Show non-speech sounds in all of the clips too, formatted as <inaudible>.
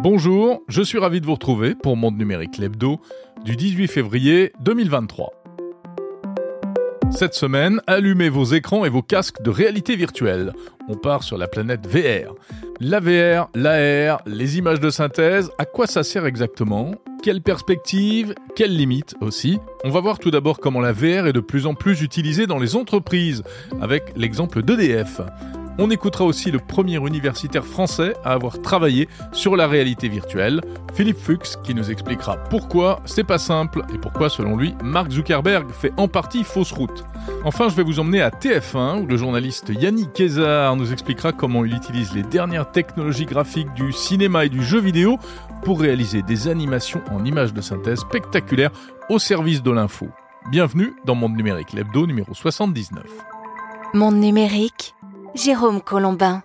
Bonjour, je suis ravi de vous retrouver pour Monde Numérique l'Hebdo du 18 février 2023. Cette semaine, allumez vos écrans et vos casques de réalité virtuelle. On part sur la planète VR. La VR, l'AR, les images de synthèse, à quoi ça sert exactement? Quelles perspectives Quelles limites aussi? On va voir tout d'abord comment la VR est de plus en plus utilisée dans les entreprises, avec l'exemple d'EDF. On écoutera aussi le premier universitaire français à avoir travaillé sur la réalité virtuelle, Philippe Fuchs, qui nous expliquera pourquoi c'est pas simple et pourquoi, selon lui, Mark Zuckerberg fait en partie fausse route. Enfin, je vais vous emmener à TF1, où le journaliste Yannick Kézard nous expliquera comment il utilise les dernières technologies graphiques du cinéma et du jeu vidéo pour réaliser des animations en images de synthèse spectaculaires au service de l'info. Bienvenue dans Monde Numérique, l'hebdo numéro 79. Monde Numérique Jérôme Colombin.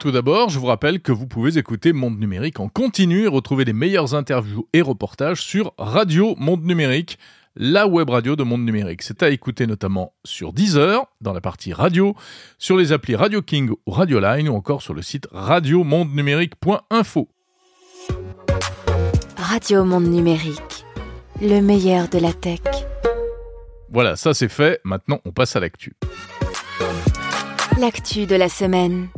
Tout d'abord, je vous rappelle que vous pouvez écouter Monde Numérique en continu et retrouver les meilleures interviews et reportages sur Radio Monde Numérique, la web radio de Monde Numérique. C'est à écouter notamment sur Deezer, dans la partie radio, sur les applis Radio King ou Radio Line ou encore sur le site radiomondenumérique.info. Radio Monde Numérique, le meilleur de la tech. Voilà, ça c'est fait. Maintenant, on passe à l'actu. L'actu de la semaine.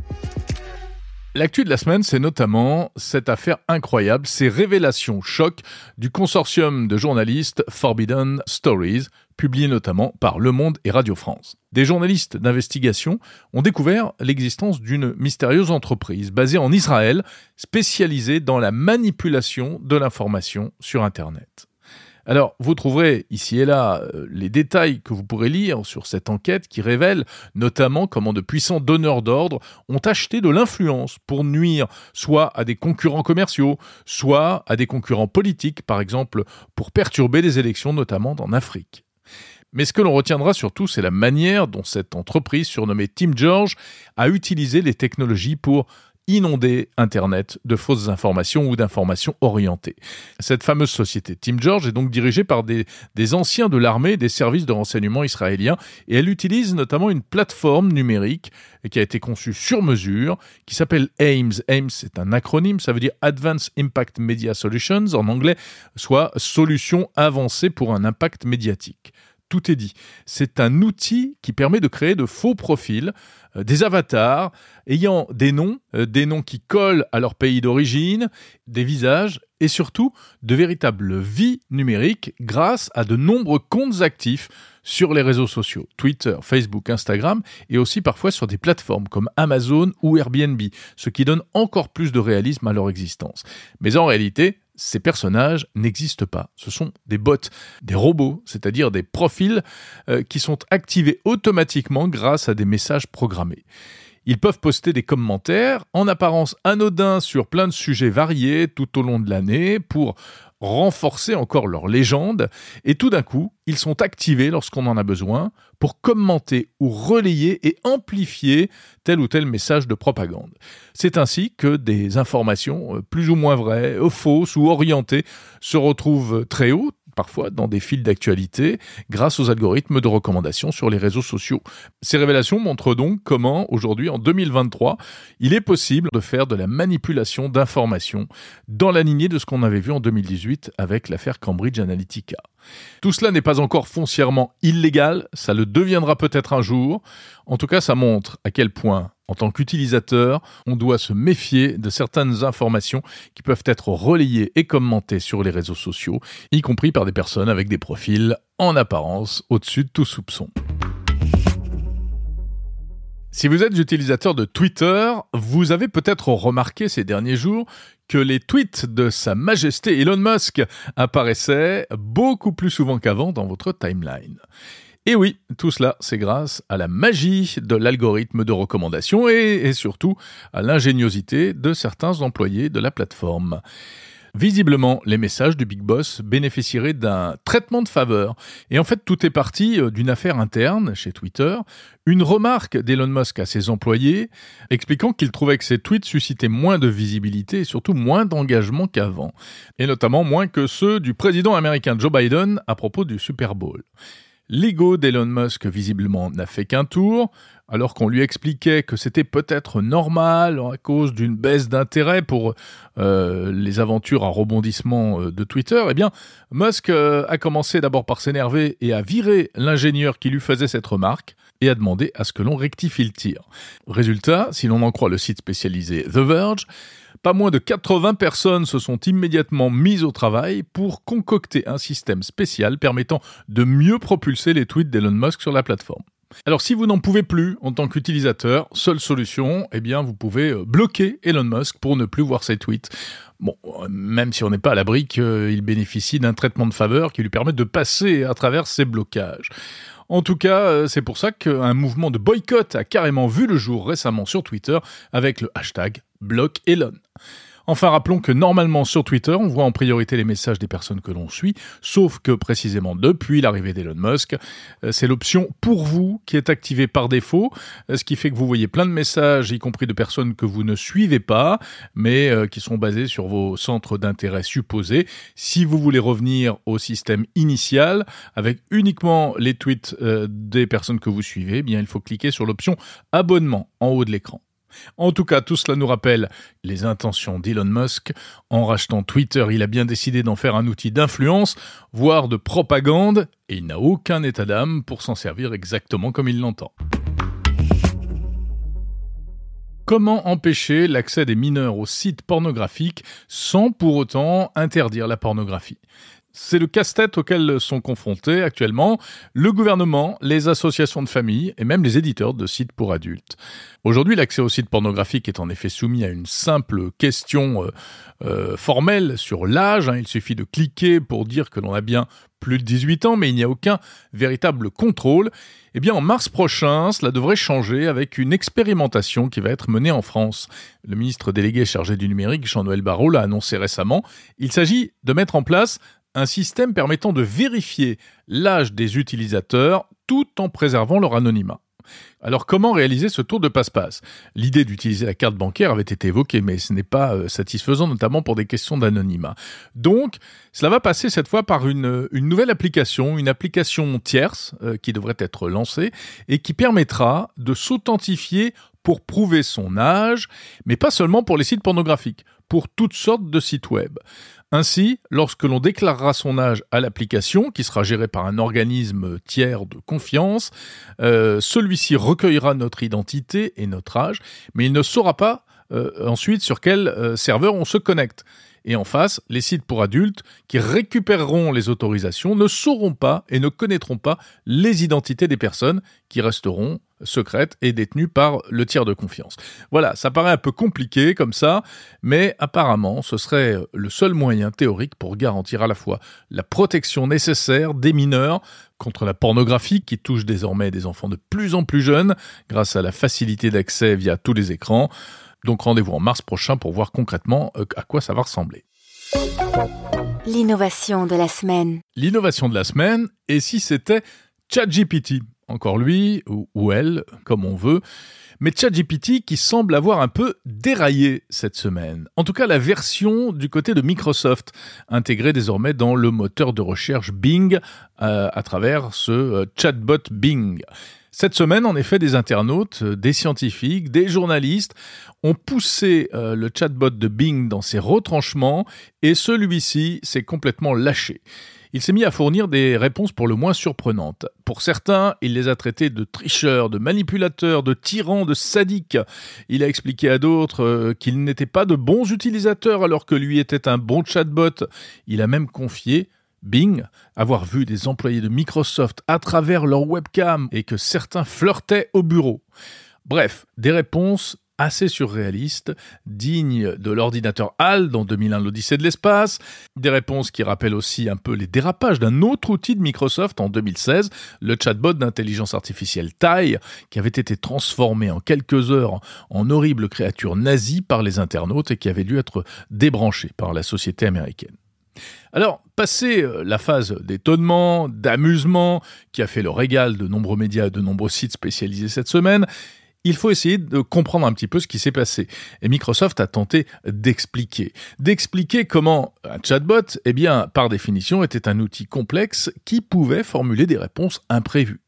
L'actu de la semaine, c'est notamment cette affaire incroyable, ces révélations choc du consortium de journalistes Forbidden Stories, publié notamment par Le Monde et Radio France. Des journalistes d'investigation ont découvert l'existence d'une mystérieuse entreprise basée en Israël, spécialisée dans la manipulation de l'information sur Internet. Alors, vous trouverez ici et là euh, les détails que vous pourrez lire sur cette enquête qui révèle notamment comment de puissants donneurs d'ordre ont acheté de l'influence pour nuire soit à des concurrents commerciaux, soit à des concurrents politiques, par exemple pour perturber des élections, notamment en Afrique. Mais ce que l'on retiendra surtout, c'est la manière dont cette entreprise surnommée Team George a utilisé les technologies pour inonder Internet de fausses informations ou d'informations orientées. Cette fameuse société Team George est donc dirigée par des, anciens de l'armée et des services de renseignement israéliens et elle utilise notamment une plateforme numérique qui a été conçue sur mesure qui s'appelle AIMS. AIMS, c'est un acronyme, ça veut dire Advanced Impact Media Solutions en anglais, soit solution avancée pour un impact médiatique tout est dit. C'est un outil qui permet de créer de faux profils, euh, des avatars ayant des noms, euh, des noms qui collent à leur pays d'origine, des visages et surtout de véritables vies numériques grâce à de nombreux comptes actifs sur les réseaux sociaux, Twitter, Facebook, Instagram et aussi parfois sur des plateformes comme Amazon ou Airbnb, ce qui donne encore plus de réalisme à leur existence. Mais en réalité, ces personnages n'existent pas. Ce sont des bots, des robots, c'est-à-dire des profils euh, qui sont activés automatiquement grâce à des messages programmés. Ils peuvent poster des commentaires en apparence anodins sur plein de sujets variés tout au long de l'année pour renforcer encore leur légende, et tout d'un coup, ils sont activés lorsqu'on en a besoin pour commenter ou relayer et amplifier tel ou tel message de propagande. C'est ainsi que des informations euh, plus ou moins vraies, fausses ou orientées se retrouvent très haut, parfois dans des fils d'actualité grâce aux algorithmes de recommandation sur les réseaux sociaux. Ces révélations montrent donc comment, aujourd'hui, en 2023, il est possible de faire de la manipulation d'informations dans la lignée de ce qu'on avait vu en 2018 avec l'affaire Cambridge Analytica. Tout cela n'est pas encore foncièrement illégal, ça le deviendra peut-être un jour. En tout cas, ça montre à quel point, en tant qu'utilisateur, on doit se méfier de certaines informations qui peuvent être relayées et commentées sur les réseaux sociaux, y compris par des personnes avec des profils en apparence au-dessus de tout soupçon. Si vous êtes utilisateur de Twitter, vous avez peut-être remarqué ces derniers jours que les tweets de Sa Majesté Elon Musk apparaissaient beaucoup plus souvent qu'avant dans votre timeline. Et oui, tout cela, c'est grâce à la magie de l'algorithme de recommandation et, et surtout à l'ingéniosité de certains employés de la plateforme. Visiblement, les messages du Big Boss bénéficieraient d'un traitement de faveur. Et en fait, tout est parti euh, d'une affaire interne chez Twitter, une remarque d'Elon Musk à ses employés, expliquant qu'il trouvait que ses tweets suscitaient moins de visibilité et surtout moins d'engagement qu'avant, et notamment moins que ceux du président américain Joe Biden à propos du Super Bowl. L'ego d'Elon Musk visiblement n'a fait qu'un tour, alors qu'on lui expliquait que c'était peut-être normal à cause d'une baisse d'intérêt pour euh, les aventures à rebondissement euh, de Twitter, eh bien, Musk euh, a commencé d'abord par s'énerver et à virer l'ingénieur qui lui faisait cette remarque et a demandé à ce que l'on rectifie le tir. Résultat, si l'on en croit le site spécialisé The Verge, pas moins de 80 personnes se sont immédiatement mises au travail pour concocter un système spécial permettant de mieux propulser les tweets d'Elon Musk sur la plateforme. Alors si vous n'en pouvez plus en tant qu'utilisateur, seule solution, eh bien vous pouvez euh, bloquer Elon Musk pour ne plus voir ses tweets. Bon, euh, même si on n'est pas à l'abri qu'il bénéficie d'un traitement de faveur qui lui permet de passer à travers ces blocages. En tout cas, euh, c'est pour ça qu'un mouvement de boycott a carrément vu le jour récemment sur Twitter avec le hashtag BlockElon. Enfin, rappelons que normalement sur Twitter, on voit en priorité les messages des personnes que l'on suit, sauf que précisément depuis l'arrivée d'Elon Musk, euh, c'est l'option pour vous qui est activée par défaut, euh, ce qui fait que vous voyez plein de messages, y compris de personnes que vous ne suivez pas, mais euh, qui sont basés sur vos centres d'intérêt supposés. Si vous voulez revenir au système initial, avec uniquement les tweets des personnes que vous suivez, eh bien il faut cliquer sur l'option abonnement en haut de l'écran. En tout cas, tout cela nous rappelle les intentions d'Elon Musk. En rachetant Twitter, il a bien décidé d'en faire un outil d'influence, voire de propagande, et il n'a aucun état d'âme pour s'en servir exactement comme il l'entend. Comment empêcher l'accès des mineurs aux sites pornographiques sans pour autant interdire la pornographie? C'est le casse-tête auquel sont confrontés actuellement le gouvernement, les associations de famille et même les éditeurs de sites pour adultes. Aujourd'hui, l'accès aux sites pornographiques est en effet soumis à une simple question euh, euh, formelle sur l'âge. Hein. Il suffit de cliquer pour dire que l'on a bien plus de 18 ans, mais il n'y a aucun véritable contrôle. Eh bien, en mars prochain, cela devrait changer avec une expérimentation qui va être menée en France. Le ministre délégué chargé du numérique, Jean-Noël Barrot, l'a annoncé récemment. Il s'agit de mettre en place un système permettant de vérifier l'âge des utilisateurs tout en préservant leur anonymat. Alors comment réaliser ce tour de passe-passe? L'idée d'utiliser la carte bancaire avait été évoquée, mais ce n'est pas euh, satisfaisant, notamment pour des questions d'anonymat. Donc, cela va passer cette fois par une, nouvelle application, une application tierce euh, qui devrait être lancée et qui permettra de s'authentifier pour prouver son âge, mais pas seulement pour les sites pornographiques, pour toutes sortes de sites web. Ainsi, lorsque l'on déclarera son âge à l'application, qui sera gérée par un organisme tiers de confiance, euh, celui-ci recueillera notre identité et notre âge, mais il ne saura pas euh, ensuite sur quel euh, serveur on se connecte. Et en face, les sites pour adultes qui récupéreront les autorisations ne sauront pas et ne connaîtront pas les identités des personnes qui resteront secrètes et détenues par le tiers de confiance. Voilà, ça paraît un peu compliqué comme ça, mais apparemment ce serait le seul moyen théorique pour garantir à la fois la protection nécessaire des mineurs contre la pornographie qui touche désormais des enfants de plus en plus jeunes grâce à la facilité d'accès via tous les écrans, donc rendez-vous en mars prochain pour voir concrètement euh, à quoi ça va ressembler. L'innovation de la semaine. L'innovation de la semaine, et si c'était ChatGPT? Encore lui, ou, elle, comme on veut. Mais ChatGPT qui semble avoir un peu déraillé cette semaine. En tout cas, la version du côté de Microsoft, intégrée désormais dans le moteur de recherche Bing euh, à travers ce euh, chatbot Bing. Cette semaine, en effet, des internautes, euh, des scientifiques, des journalistes ont poussé le chatbot de Bing dans ses retranchements et celui-ci s'est complètement lâché. Il s'est mis à fournir des réponses pour le moins surprenantes. Pour certains, il les a traités de tricheurs, de manipulateurs, de tyrans, de sadiques. Il a expliqué à d'autres euh, qu'ils n'étaient pas de bons utilisateurs alors que lui était un bon chatbot. Il a même confié Bing, avoir vu des employés de Microsoft à travers leur webcam et que certains flirtaient au bureau. Bref, des réponses assez surréalistes, dignes de l'ordinateur HAL dans 2001 l'Odyssée de l'espace, des réponses qui rappellent aussi un peu les dérapages d'un autre outil de Microsoft en 2016, le chatbot d'intelligence artificielle Tai, qui avait été transformé en quelques heures en horrible créature nazie par les internautes et qui avait dû être débranché par la société américaine. Alors, passé euh, la phase d'étonnement, d'amusement, qui a fait le régal de nombreux médias et de nombreux sites spécialisés cette semaine, il faut essayer de comprendre un petit peu ce qui s'est passé. Et Microsoft a tenté d'expliquer. D'expliquer comment un chatbot, eh bien, par définition, était un outil complexe qui pouvait formuler des réponses imprévues.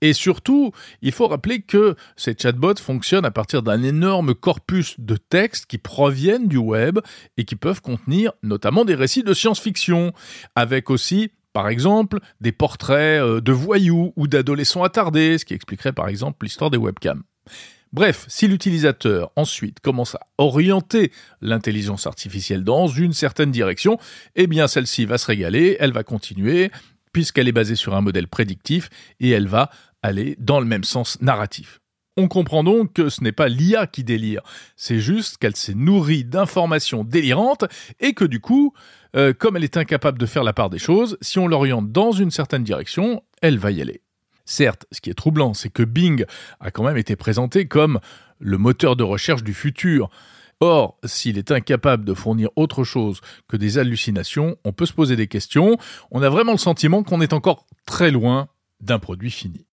Et surtout, il faut rappeler que ces chatbots fonctionnent à partir d'un énorme corpus de textes qui proviennent du web et qui peuvent contenir notamment des récits de science-fiction, avec aussi par exemple, des portraits euh, de voyous ou d'adolescents attardés, ce qui expliquerait par exemple l'histoire des webcams. Bref, si l'utilisateur ensuite commence à orienter l'intelligence artificielle dans une certaine direction, eh bien celle-ci va se régaler, elle va continuer, puisqu'elle est basée sur un modèle prédictif, et elle va aller dans le même sens narratif. On comprend donc que ce n'est pas l'IA qui délire, c'est juste qu'elle s'est nourrie d'informations délirantes et que du coup, euh, comme elle est incapable de faire la part des choses, si on l'oriente dans une certaine direction, elle va y aller. Certes, ce qui est troublant, c'est que Bing a quand même été présenté comme le moteur de recherche du futur. Or, s'il est incapable de fournir autre chose que des hallucinations, on peut se poser des questions. On a vraiment le sentiment qu'on est encore très loin d'un produit fini.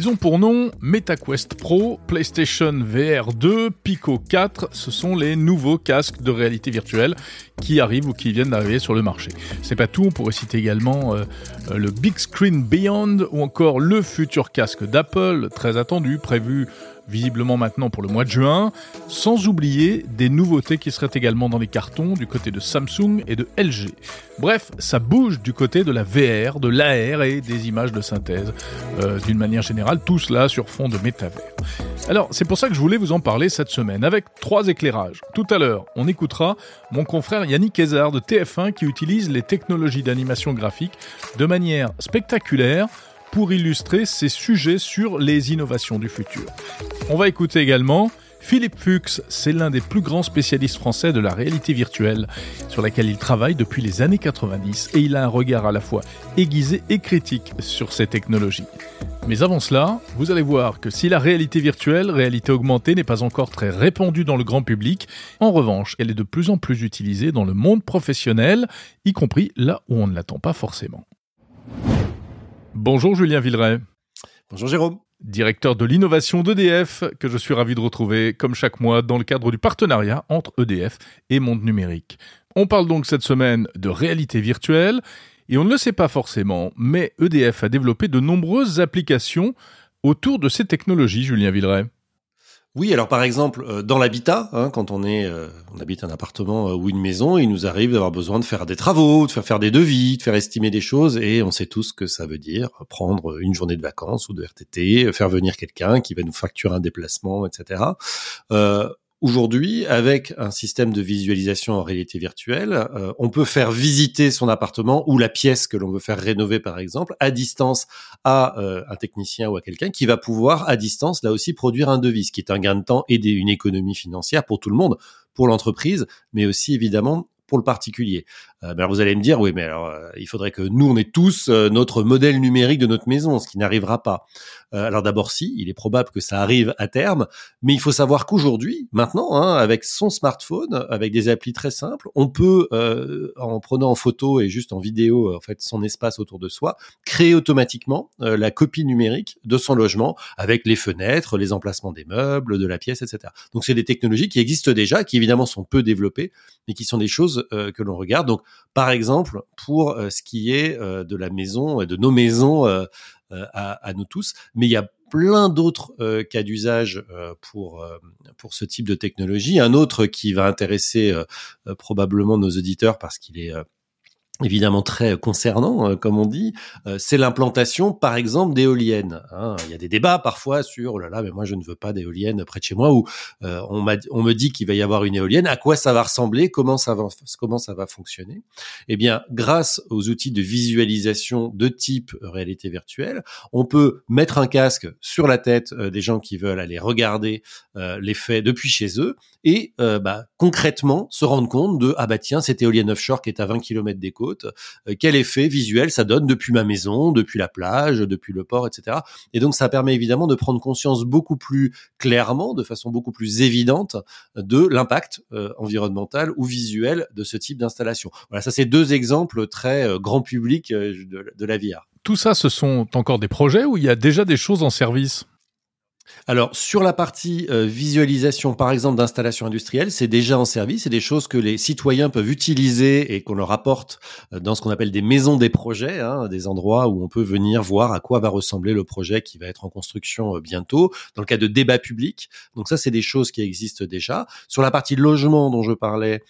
Ils ont pour nom MetaQuest Pro, PlayStation VR 2, Pico 4. Ce sont les nouveaux casques de réalité virtuelle qui arrivent ou qui viennent d'arriver sur le marché. C'est pas tout, on pourrait citer également euh, euh, le Big Screen Beyond ou encore le futur casque d'Apple, très attendu, prévu visiblement maintenant pour le mois de juin, sans oublier des nouveautés qui seraient également dans les cartons du côté de Samsung et de LG. Bref, ça bouge du côté de la VR, de l'AR et des images de synthèse. Euh, d'une manière générale, tout cela sur fond de métavers. Alors, c'est pour ça que je voulais vous en parler cette semaine, avec trois éclairages. Tout à l'heure, on écoutera mon confrère Yannick Ezard de TF1 qui utilise les technologies d'animation graphique de manière spectaculaire pour illustrer ces sujets sur les innovations du futur. On va écouter également Philippe Fuchs, c'est l'un des plus grands spécialistes français de la réalité virtuelle, sur laquelle il travaille depuis les années 90 et il a un regard à la fois aiguisé et critique sur ces technologies. Mais avant cela, vous allez voir que si la réalité virtuelle, réalité augmentée, n'est pas encore très répandue dans le grand public, en revanche, elle est de plus en plus utilisée dans le monde professionnel, y compris là où on ne l'attend pas forcément. Bonjour Julien Villeray. Bonjour Jérôme. Directeur de l'innovation d'EDF, que je suis ravi de retrouver comme chaque mois dans le cadre du partenariat entre EDF et Monde Numérique. On parle donc cette semaine de réalité virtuelle et on ne le sait pas forcément, mais EDF a développé de nombreuses applications autour de ces technologies, Julien Villeray. Oui, alors par exemple, euh, dans l'habitat, hein, quand on est, euh, on habite un appartement euh, ou une maison, il nous arrive d'avoir besoin de faire des travaux, de faire faire des devis, de faire estimer des choses, et on sait tous ce que ça veut dire prendre une journée de vacances ou de RTT, faire venir quelqu'un qui va nous facturer un déplacement, etc. Aujourd'hui, avec un système de visualisation en réalité virtuelle, euh, on peut faire visiter son appartement ou la pièce que l'on veut faire rénover, par exemple, à distance à euh, un technicien ou à quelqu'un qui va pouvoir, à distance, là aussi, produire un devis, ce qui est un gain de temps et une économie financière pour tout le monde, pour l'entreprise, mais aussi évidemment pour le particulier. Euh, alors vous allez me dire, oui, mais alors euh, il faudrait que nous, on ait tous euh, notre modèle numérique de notre maison, ce qui n'arrivera pas. alors d'abord, si, il est probable que ça arrive à terme, mais il faut savoir qu'aujourd'hui, maintenant, hein, avec son smartphone, avec des applis très simples, on peut, en prenant en photo et juste en vidéo, en fait, son espace autour de soi, créer automatiquement la copie numérique de son logement avec les fenêtres, les emplacements des meubles, de la pièce, etc. Donc c'est des technologies qui existent déjà, qui évidemment sont peu développées, mais qui sont des choses que l'on regarde. Donc par exemple, pour euh, ce qui est euh, de la maison et de nos maisons euh, à, nous tous. Mais il y a plein d'autres cas d'usage pour pour ce type de technologie. Un autre qui va intéresser probablement nos auditeurs parce qu'il est évidemment très concernant, euh, comme on dit, euh, c'est l'implantation, par exemple, d'éoliennes. Hein. Il y a des débats parfois sur, oh là là, mais moi je ne veux pas d'éoliennes près de chez moi, ou euh, on, me dit qu'il va y avoir une éolienne, à quoi ça va ressembler, comment ça va, comment ça va fonctionner? Eh bien, grâce aux outils de visualisation de type réalité virtuelle, on peut mettre un casque sur la tête des gens qui veulent aller regarder les faits depuis chez eux et bah, concrètement se rendre compte de, ah bah tiens, cette éolienne offshore qui est à 20 km des côtes, côte, quel effet visuel ça donne depuis ma maison, depuis la plage, depuis le port, etc. Et donc ça permet évidemment de prendre conscience beaucoup plus clairement, de façon beaucoup plus évidente, de l'impact environnemental ou visuel de ce type d'installation. Voilà, ça c'est deux exemples très grand public de, de la VR. Tout ça, ce sont encore des projets où il y a déjà des choses en service? Alors sur la partie euh, visualisation, par exemple d'installation industrielle, c'est déjà en service. C'est des choses que les citoyens peuvent utiliser et qu'on leur apporte euh, dans ce qu'on appelle des maisons des projets, hein, des endroits où on peut venir voir à quoi va ressembler le projet qui va être en construction euh, bientôt. Dans le cas de débat public, donc ça c'est des choses qui existent déjà. Sur la partie logement dont je parlais,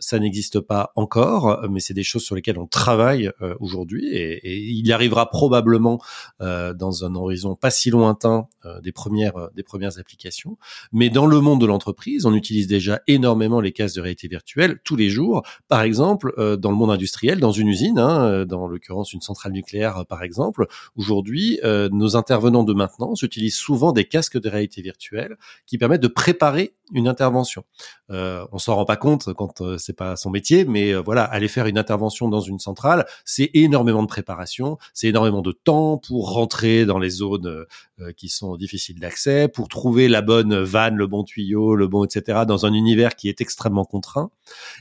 ça n'existe pas encore, mais c'est des choses sur lesquelles on travaille aujourd'hui et, et, il arrivera probablement dans un horizon pas si lointain des premières euh, des premières applications. Mais dans le monde de l'entreprise, on utilise déjà énormément les casques de réalité virtuelle tous les jours. Par exemple, euh, dans le monde industriel, dans une usine, hein, euh, dans l'occurrence une centrale nucléaire par exemple, aujourd'hui, nos intervenants de maintenance utilisent souvent des casques de réalité virtuelle qui permettent de préparer une intervention. Euh, on s'en rend pas compte quand euh, c'est pas son métier, mais euh, voilà, aller faire une intervention dans une centrale, c'est énormément de préparation, c'est énormément de temps pour rentrer dans les zones euh, qui sont difficiles d'accès, pour trouver la bonne vanne, le bon tuyau, le bon etc. dans un univers qui est extrêmement contraint.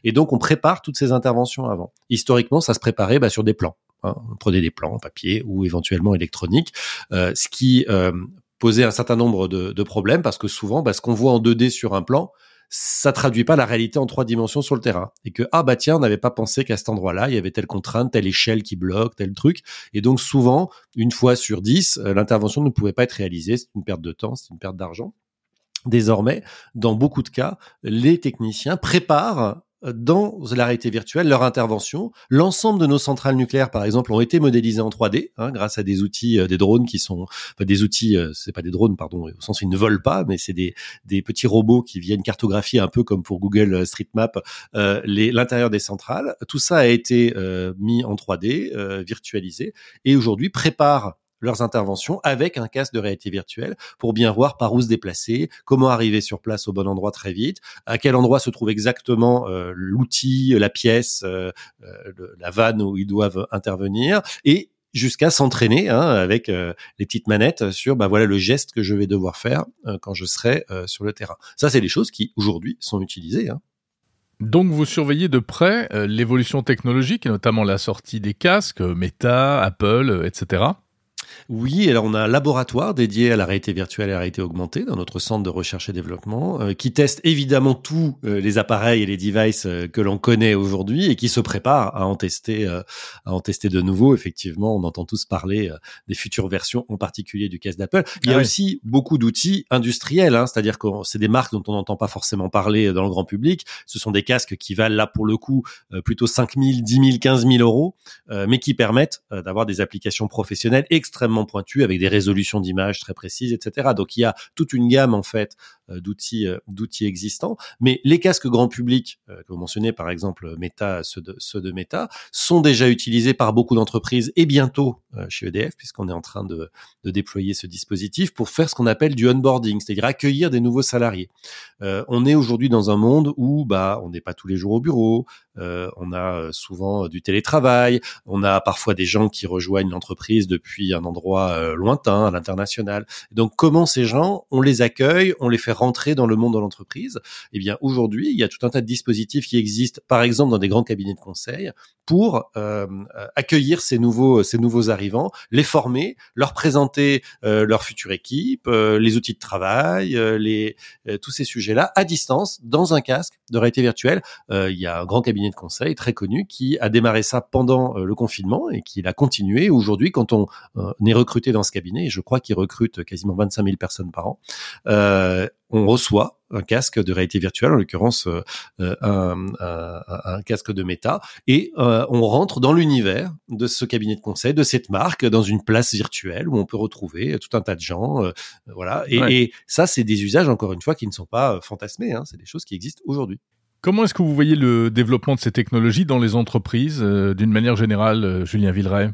Et donc on prépare toutes ces interventions avant. Historiquement, ça se préparait bah, sur des plans. Hein. On prenait des plans papier ou éventuellement électroniques, ce qui poser un certain nombre de, problèmes parce que souvent, bah, ce qu'on voit en 2D sur un plan, ça traduit pas la réalité en trois dimensions sur le terrain. Et que, ah bah tiens, on n'avait pas pensé qu'à cet endroit-là, il y avait telle contrainte, telle échelle qui bloque, tel truc. Et donc souvent, une fois sur dix, euh, l'intervention ne pouvait pas être réalisée. C'est une perte de temps, c'est une perte d'argent. Désormais, dans beaucoup de cas, les techniciens préparent dans la réalité virtuelle leur intervention. L'ensemble de nos centrales nucléaires, par exemple, ont été modélisées en 3D hein, grâce à des outils, euh, des drones qui sont, enfin, des outils, euh, c'est pas des drones, pardon, au sens où ils ne volent pas, mais c'est des, des petits robots qui viennent cartographier un peu comme pour Google Street Map euh, l'intérieur des centrales. Tout ça a été euh, mis en 3D, virtualisé, et aujourd'hui prépare leurs interventions avec un casque de réalité virtuelle pour bien voir par où se déplacer, comment arriver sur place au bon endroit très vite, à quel endroit se trouve exactement euh, l'outil, la pièce, euh, euh, la vanne où ils doivent intervenir et jusqu'à s'entraîner hein, avec les petites manettes sur bah voilà le geste que je vais devoir faire quand je serai sur le terrain. Ça c'est des choses qui aujourd'hui sont utilisées. Hein. Donc vous surveillez de près l'évolution technologique et notamment la sortie des casques Meta, Apple, etc. Oui, alors on a un laboratoire dédié à la réalité virtuelle et à la réalité augmentée dans notre centre de recherche et développement, euh, qui teste évidemment tous euh, les appareils et les devices euh, que l'on connaît aujourd'hui et qui se prépare à en tester, à en tester de nouveau. Effectivement, on entend tous parler des futures versions, en particulier du casque d'Apple. Il y a ah aussi beaucoup d'outils industriels, hein, c'est-à-dire que c'est des marques dont on n'entend pas forcément parler dans le grand public. Ce sont des casques qui valent là pour le coup plutôt 5 000, 10 000, 15 000 euros, mais qui permettent d'avoir des applications professionnelles extrêmement pointues avec des résolutions d'images très précises, etc. Donc il y a toute une gamme en fait d'outils euh, d'outils existants. Mais les casques grand public euh, que vous mentionnez, par exemple Meta, ceux de, ceux de Meta, sont déjà utilisés par beaucoup d'entreprises et bientôt chez EDF, puisqu'on est en train de, de, déployer ce dispositif pour faire ce qu'on appelle du onboarding, c'est-à-dire accueillir des nouveaux salariés. on est aujourd'hui dans un monde où bah on n'est pas tous les jours au bureau, on a souvent du télétravail, on a parfois des gens qui rejoignent l'entreprise depuis un endroit lointain, à l'international. Donc comment ces gens, on les accueille, on les fait rentrer dans le monde de l'entreprise, eh bien aujourd'hui, il y a tout un tas de dispositifs qui existent, par exemple dans des grands cabinets de conseil, pour euh, accueillir ces nouveaux ces nouveaux arrivants, les former, leur présenter euh, leur future équipe, euh, les outils de travail, euh, les tous ces sujets-là à distance dans un casque de réalité virtuelle. il y a un grand cabinet de conseil très connu qui a démarré ça pendant le confinement et qui l'a continué. Aujourd'hui, quand on, est recruté dans ce cabinet, et je crois qu'il recrute quasiment 25 000 personnes par an, on reçoit un casque de réalité virtuelle, en l'occurrence euh, euh, un, casque de méta, et euh, on rentre dans l'univers de ce cabinet de conseil, de cette marque, dans une place virtuelle où on peut retrouver tout un tas de gens, voilà. Et, ça, c'est des usages encore une fois qui ne sont pas fantasmés, hein, c'est des choses qui existent aujourd'hui. Comment est-ce que vous voyez le développement de ces technologies dans les entreprises, d'une manière générale, Julien Villeray?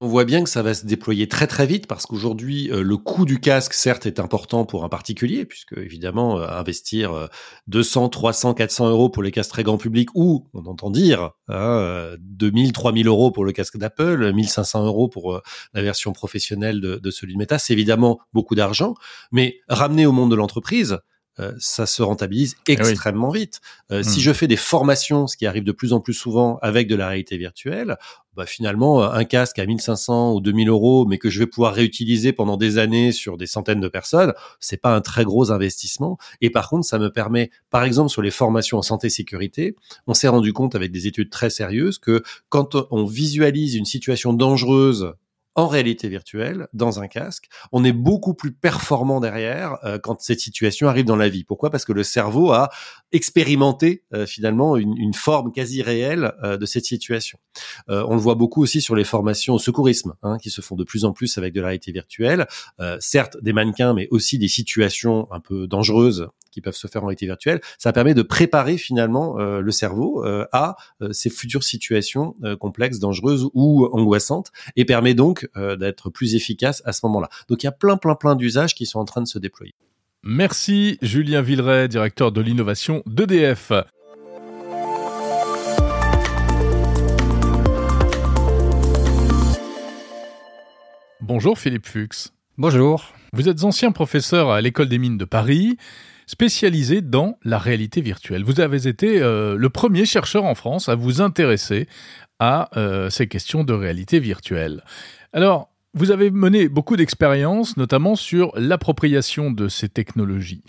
On voit bien que ça va se déployer très très vite parce qu'aujourd'hui, euh, le coût du casque, certes, est important pour un particulier, puisque évidemment, euh, investir 200, 300, 400 euros pour les casques très grand public ou, on entend dire, hein, 2000, 3000 euros pour le casque d'Apple, 1500 euros pour euh, la version professionnelle de, de celui de Meta, c'est évidemment beaucoup d'argent, mais ramener au monde de l'entreprise, euh, ça se rentabilise Eh extrêmement vite. Euh, Si Hmm. je fais des formations, ce qui arrive de plus en plus souvent avec de la réalité virtuelle, bah finalement un casque à 1500 ou 2000 euros, mais que je vais pouvoir réutiliser pendant des années sur des centaines de personnes, c'est pas un très gros investissement. Et par contre, ça me permet, par exemple sur les formations en santé sécurité, on s'est rendu compte avec des études très sérieuses que quand on visualise une situation dangereuse en réalité virtuelle, dans un casque, on est beaucoup plus performant derrière euh, quand cette situation arrive dans la vie. Pourquoi? Parce que le cerveau a expérimenté euh, finalement une, une forme quasi réelle euh, de cette situation. Euh, on le voit beaucoup aussi sur les formations au secourisme, hein, qui se font de plus en plus avec de la réalité virtuelle. Euh, certes, des mannequins, mais aussi des situations un peu dangereuses qui peuvent se faire en réalité virtuelle. Ça permet de préparer finalement euh, le cerveau euh, à euh, ces futures situations euh, complexes, dangereuses ou angoissantes, et permet donc euh, d'être plus efficace à ce moment-là. Donc il y a plein, plein, plein d'usages qui sont en train de se déployer. Merci Julien Villeray, directeur de l'innovation d'EDF. Bonjour Philippe Fuchs. Bonjour. Vous êtes ancien professeur à l'école des mines de Paris, spécialisé dans la réalité virtuelle. Vous avez été euh, le premier chercheur en France à vous intéresser à euh, ces questions de réalité virtuelle. Alors, vous avez mené beaucoup d'expériences, notamment sur l'appropriation de ces technologies.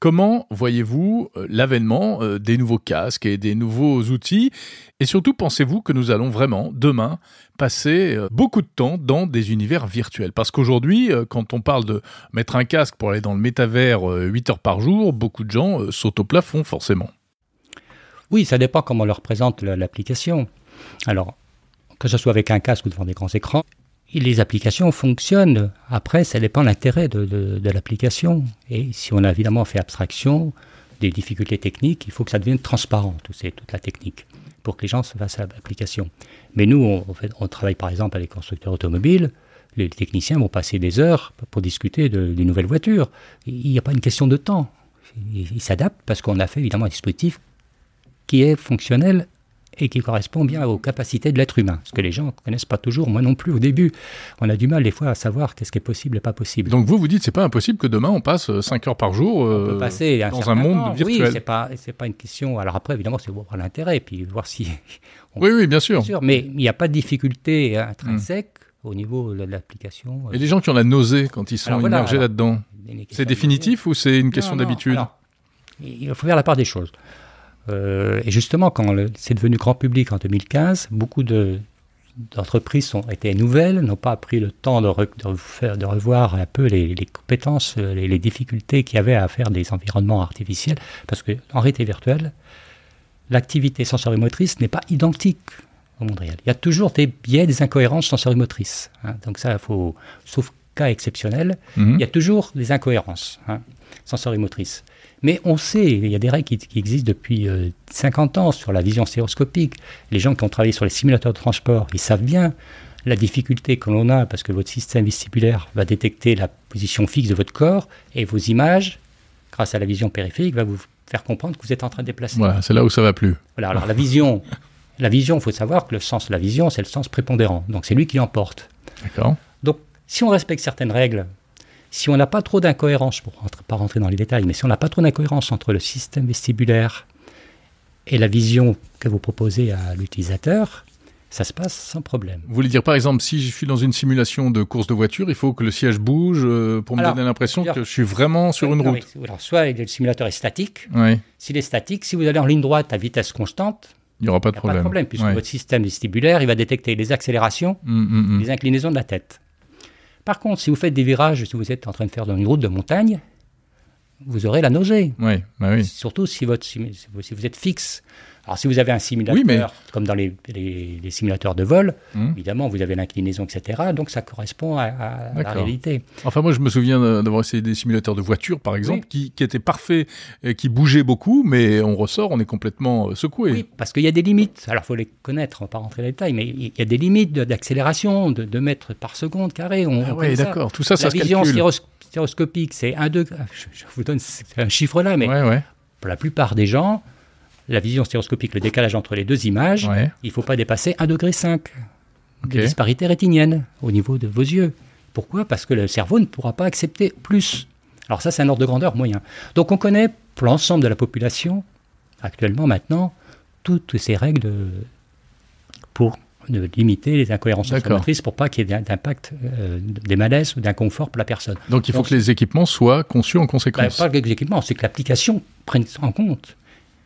Comment voyez-vous euh, l'avènement euh, des nouveaux casques et des nouveaux outils? Et surtout, pensez-vous que nous allons vraiment, demain, passer euh, beaucoup de temps dans des univers virtuels? Parce qu'aujourd'hui, quand on parle de mettre un casque pour aller dans le métavers euh, 8 heures par jour, beaucoup de gens sautent au plafond, forcément. Oui, ça dépend comment on leur présente la- l'application. Alors, que ce soit avec un casque ou devant des grands écrans, les applications fonctionnent. Après, ça dépend de l'intérêt de, de- l'application. Et si on a évidemment fait abstraction des difficultés techniques, il faut que ça devienne transparent, tout ces- toute la technique, pour que les gens se fassent à l'application. Mais nous, on, on travaille par exemple avec les constructeurs automobiles. Les techniciens vont passer des heures pour discuter de- des nouvelles voitures. Il n'y a pas une question de temps. Ils s'adaptent parce qu'on a fait évidemment un dispositif qui est fonctionnel et qui correspond bien aux capacités de l'être humain. Ce que les gens ne connaissent pas toujours, moi non plus au début. On a du mal des fois à savoir qu'est-ce qui est possible et pas possible. Donc vous, vous dites, c'est pas impossible que demain on passe 5 heures par jour on euh, peut passer un dans un monde temps. virtuel. Oui, c'est pas, c'est pas une question. Alors après, évidemment, c'est voir l'intérêt, puis voir si. <laughs> on- Oui, oui, bien sûr. Bien sûr, mais il n'y a pas de difficulté intrinsèque au niveau de l'application. Et les gens qui ont la nausée quand ils sont Alors immergés là-dedans, c'est définitif ou c'est une question d'habitude? Il faut faire la part des choses. Euh, et justement, quand c'est devenu grand public en 2015, beaucoup de, d'entreprises ont été nouvelles, n'ont pas pris le temps de, re- de faire- de revoir un peu les, les compétences, les, les difficultés qu'il y avait à faire des environnements artificiels, parce que en réalité virtuelle, l'activité sensorimotrice n'est pas identique au monde réel. Il y a toujours des biais, des incohérences sensorimotrices. hein. Donc ça, faut, sauf cas exceptionnel, Mhm. il y a toujours des incohérences hein, sensorimotrices. Mais on sait, il y a des règles qui, qui existent depuis euh, 50 ans sur la vision stéréoscopique. Les gens qui ont travaillé sur les simulateurs de transport, ils savent bien la difficulté que l'on a parce que votre système vestibulaire va détecter la position fixe de votre corps et vos images, grâce à la vision périphérique, va vous faire comprendre que vous êtes en train de déplacer. Voilà, c'est là où ça va plus. Voilà, alors la vision, <laughs> la vision, il faut savoir que le sens de la vision, c'est le sens prépondérant. Donc c'est lui qui l'emporte. D'accord Donc, si on respecte certaines règles, si on n'a pas trop d'incohérence, pour ne pas rentrer dans les détails, mais si on n'a pas trop d'incohérence entre le système vestibulaire et la vision que vous proposez à l'utilisateur, ça se passe sans problème. Vous voulez dire, par exemple, si je suis dans une simulation de course de voiture, il faut que le siège bouge euh, pour me Alors, donner l'impression que je suis vraiment sur une route. alors, soit le simulateur est statique. Oui, S'il est statique, si vous allez en ligne droite à vitesse constante, il n'y aura pas de n'y a pas problème. de problème, puisque votre système vestibulaire, il va détecter les accélérations Mm, mm, mm. les inclinaisons de la tête. Par contre, si vous faites des virages, si vous êtes en train de faire une route de montagne, vous aurez la nausée. Oui, bah oui. Surtout si, votre, si vous êtes fixe Alors, si vous avez un simulateur, Oui, mais- comme dans les, les- les simulateurs de vol, Hmm. évidemment, vous avez l'inclinaison, etc. Donc, ça correspond à, à la réalité. Enfin, moi, je me souviens d'avoir essayé des simulateurs de voitures, par exemple, qui, qui étaient parfaits, et qui bougeaient beaucoup, mais on ressort, on est complètement euh, secoué. Oui, parce qu'il y a des limites. Alors, il faut les connaître, on va pas rentrer dans les détails, mais il y a des limites d'accélération, de, mètres par seconde carré. On, Ah ça. d'accord. Tout ça, ça La se vision calcule. stéros- stéroscopique, c'est 1 degré. <laughs> Je, je vous donne un chiffre là, mais Ouais, ouais, pour la plupart des gens, la vision stéréoscopique, le décalage entre les deux images, ouais. il ne faut pas dépasser 1,5 degré Ok. de disparité rétinienne au niveau de vos yeux. Pourquoi? Parce que le cerveau ne pourra pas accepter plus. Alors ça, c'est un ordre de grandeur moyen. Donc on connaît pour l'ensemble de la population, actuellement maintenant, toutes ces règles pour de limiter les incohérences motrices pour pas qu'il y ait d'impact, euh, des malaises ou d'inconfort pour la personne. Donc, il faut Donc, que les équipements soient conçus en bah, conséquence. pas que les équipements, c'est que l'application prenne en compte.